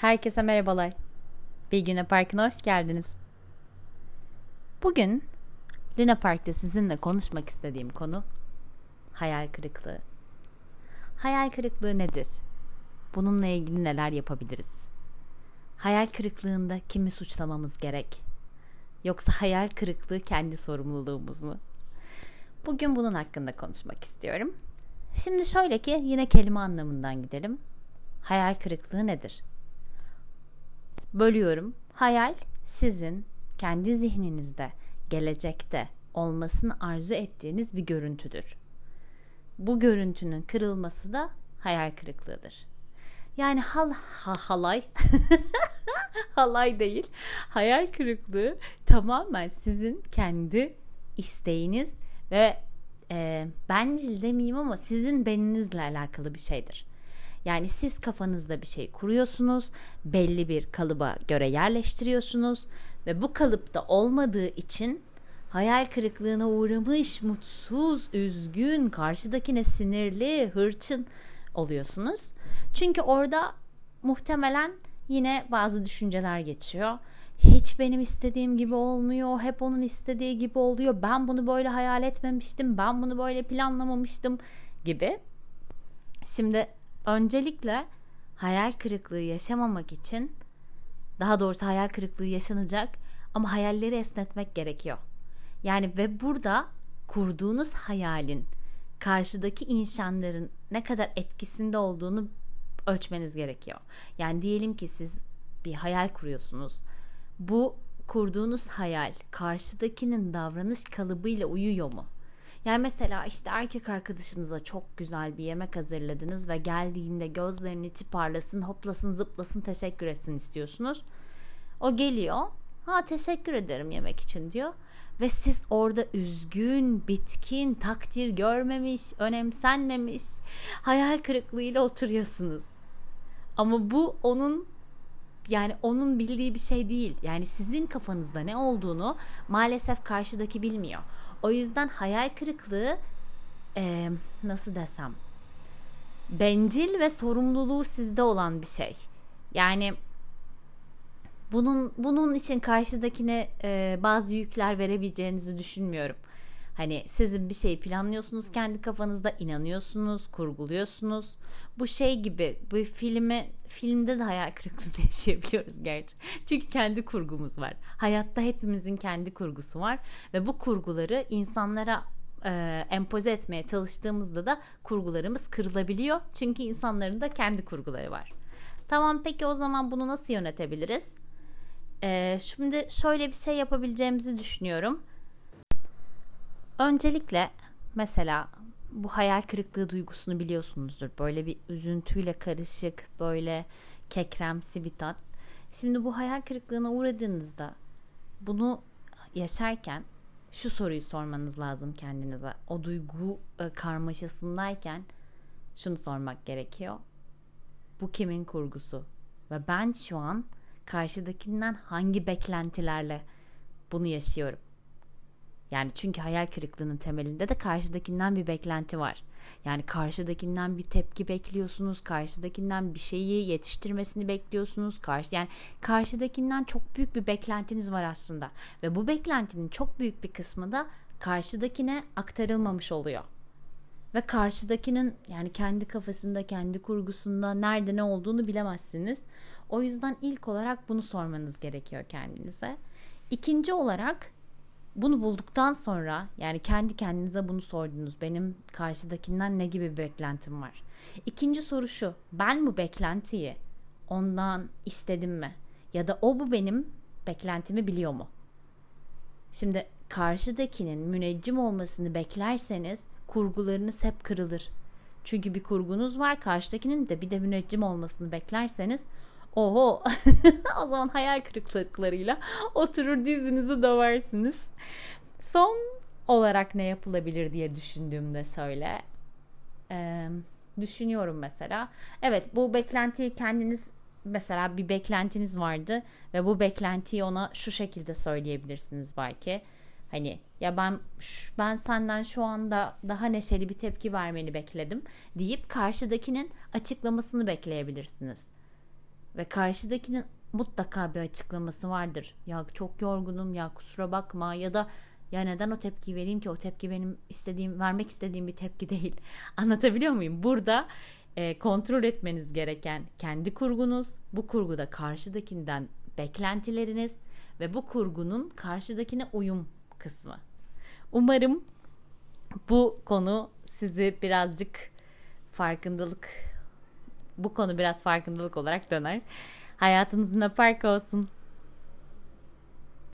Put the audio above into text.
Herkese merhabalar. Bir güne parkına hoş geldiniz. Bugün Luna Park'ta sizinle konuşmak istediğim konu hayal kırıklığı. Hayal kırıklığı nedir? Bununla ilgili neler yapabiliriz? Hayal kırıklığında kimi suçlamamız gerek? Yoksa hayal kırıklığı kendi sorumluluğumuz mu? Bugün bunun hakkında konuşmak istiyorum. Şimdi şöyle ki yine kelime anlamından gidelim. Hayal kırıklığı nedir? Bölüyorum. Hayal sizin kendi zihninizde gelecekte olmasını arzu ettiğiniz bir görüntüdür. Bu görüntünün kırılması da hayal kırıklığıdır. Yani hal ha, halay halay değil. Hayal kırıklığı tamamen sizin kendi isteğiniz ve e, bencil demeyeyim ama sizin beninizle alakalı bir şeydir. Yani siz kafanızda bir şey kuruyorsunuz, belli bir kalıba göre yerleştiriyorsunuz ve bu kalıpta olmadığı için hayal kırıklığına uğramış, mutsuz, üzgün, karşıdakine sinirli, hırçın oluyorsunuz. Çünkü orada muhtemelen yine bazı düşünceler geçiyor. Hiç benim istediğim gibi olmuyor. Hep onun istediği gibi oluyor. Ben bunu böyle hayal etmemiştim. Ben bunu böyle planlamamıştım gibi. Şimdi öncelikle hayal kırıklığı yaşamamak için daha doğrusu hayal kırıklığı yaşanacak ama hayalleri esnetmek gerekiyor. Yani ve burada kurduğunuz hayalin karşıdaki insanların ne kadar etkisinde olduğunu ölçmeniz gerekiyor. Yani diyelim ki siz bir hayal kuruyorsunuz. Bu kurduğunuz hayal karşıdakinin davranış kalıbıyla uyuyor mu? Yani mesela işte erkek arkadaşınıza çok güzel bir yemek hazırladınız ve geldiğinde gözlerini içi parlasın, hoplasın, zıplasın, teşekkür etsin istiyorsunuz. O geliyor. Ha teşekkür ederim yemek için diyor. Ve siz orada üzgün, bitkin, takdir görmemiş, önemsenmemiş, hayal kırıklığıyla oturuyorsunuz. Ama bu onun yani onun bildiği bir şey değil. Yani sizin kafanızda ne olduğunu maalesef karşıdaki bilmiyor. O yüzden hayal kırıklığı e, nasıl desem bencil ve sorumluluğu sizde olan bir şey. Yani bunun bunun için karşıdakine e, bazı yükler verebileceğinizi düşünmüyorum. Hani sizin bir şey planlıyorsunuz kendi kafanızda inanıyorsunuz, kurguluyorsunuz. Bu şey gibi bu filmi filmde de hayal kırıklığı yaşayabiliyoruz gerçi. Çünkü kendi kurgumuz var. Hayatta hepimizin kendi kurgusu var ve bu kurguları insanlara e, empoze etmeye çalıştığımızda da kurgularımız kırılabiliyor. Çünkü insanların da kendi kurguları var. Tamam peki o zaman bunu nasıl yönetebiliriz? E, şimdi şöyle bir şey yapabileceğimizi düşünüyorum. Öncelikle mesela bu hayal kırıklığı duygusunu biliyorsunuzdur. Böyle bir üzüntüyle karışık, böyle kekremsi bir tat. Şimdi bu hayal kırıklığına uğradığınızda bunu yaşarken şu soruyu sormanız lazım kendinize. O duygu e, karmaşasındayken şunu sormak gerekiyor. Bu kimin kurgusu? Ve ben şu an karşıdakinden hangi beklentilerle bunu yaşıyorum? Yani çünkü hayal kırıklığının temelinde de karşıdakinden bir beklenti var. Yani karşıdakinden bir tepki bekliyorsunuz, karşıdakinden bir şeyi yetiştirmesini bekliyorsunuz. Karşı yani karşıdakinden çok büyük bir beklentiniz var aslında ve bu beklentinin çok büyük bir kısmı da karşıdakine aktarılmamış oluyor. Ve karşıdakinin yani kendi kafasında, kendi kurgusunda nerede ne olduğunu bilemezsiniz. O yüzden ilk olarak bunu sormanız gerekiyor kendinize. İkinci olarak bunu bulduktan sonra yani kendi kendinize bunu sordunuz. Benim karşıdakinden ne gibi bir beklentim var? İkinci soru şu. Ben bu beklentiyi ondan istedim mi? Ya da o bu benim beklentimi biliyor mu? Şimdi karşıdakinin müneccim olmasını beklerseniz kurgularınız hep kırılır. Çünkü bir kurgunuz var karşıdakinin de bir de müneccim olmasını beklerseniz Oho o zaman hayal kırıklıklarıyla oturur dizinizi döversiniz. Son olarak ne yapılabilir diye düşündüğümde söyle. Ee, düşünüyorum mesela. Evet bu beklentiyi kendiniz mesela bir beklentiniz vardı ve bu beklentiyi ona şu şekilde söyleyebilirsiniz belki. Hani ya ben ben senden şu anda daha neşeli bir tepki vermeni bekledim deyip karşıdakinin açıklamasını bekleyebilirsiniz. Ve karşıdakinin mutlaka bir açıklaması vardır. Ya çok yorgunum ya kusura bakma ya da ya neden o tepkiyi vereyim ki o tepki benim istediğim vermek istediğim bir tepki değil. Anlatabiliyor muyum? Burada e, kontrol etmeniz gereken kendi kurgunuz, bu kurguda karşıdakinden beklentileriniz ve bu kurgunun karşıdakine uyum kısmı. Umarım bu konu sizi birazcık farkındalık bu konu biraz farkındalık olarak döner. Hayatınızın park olsun.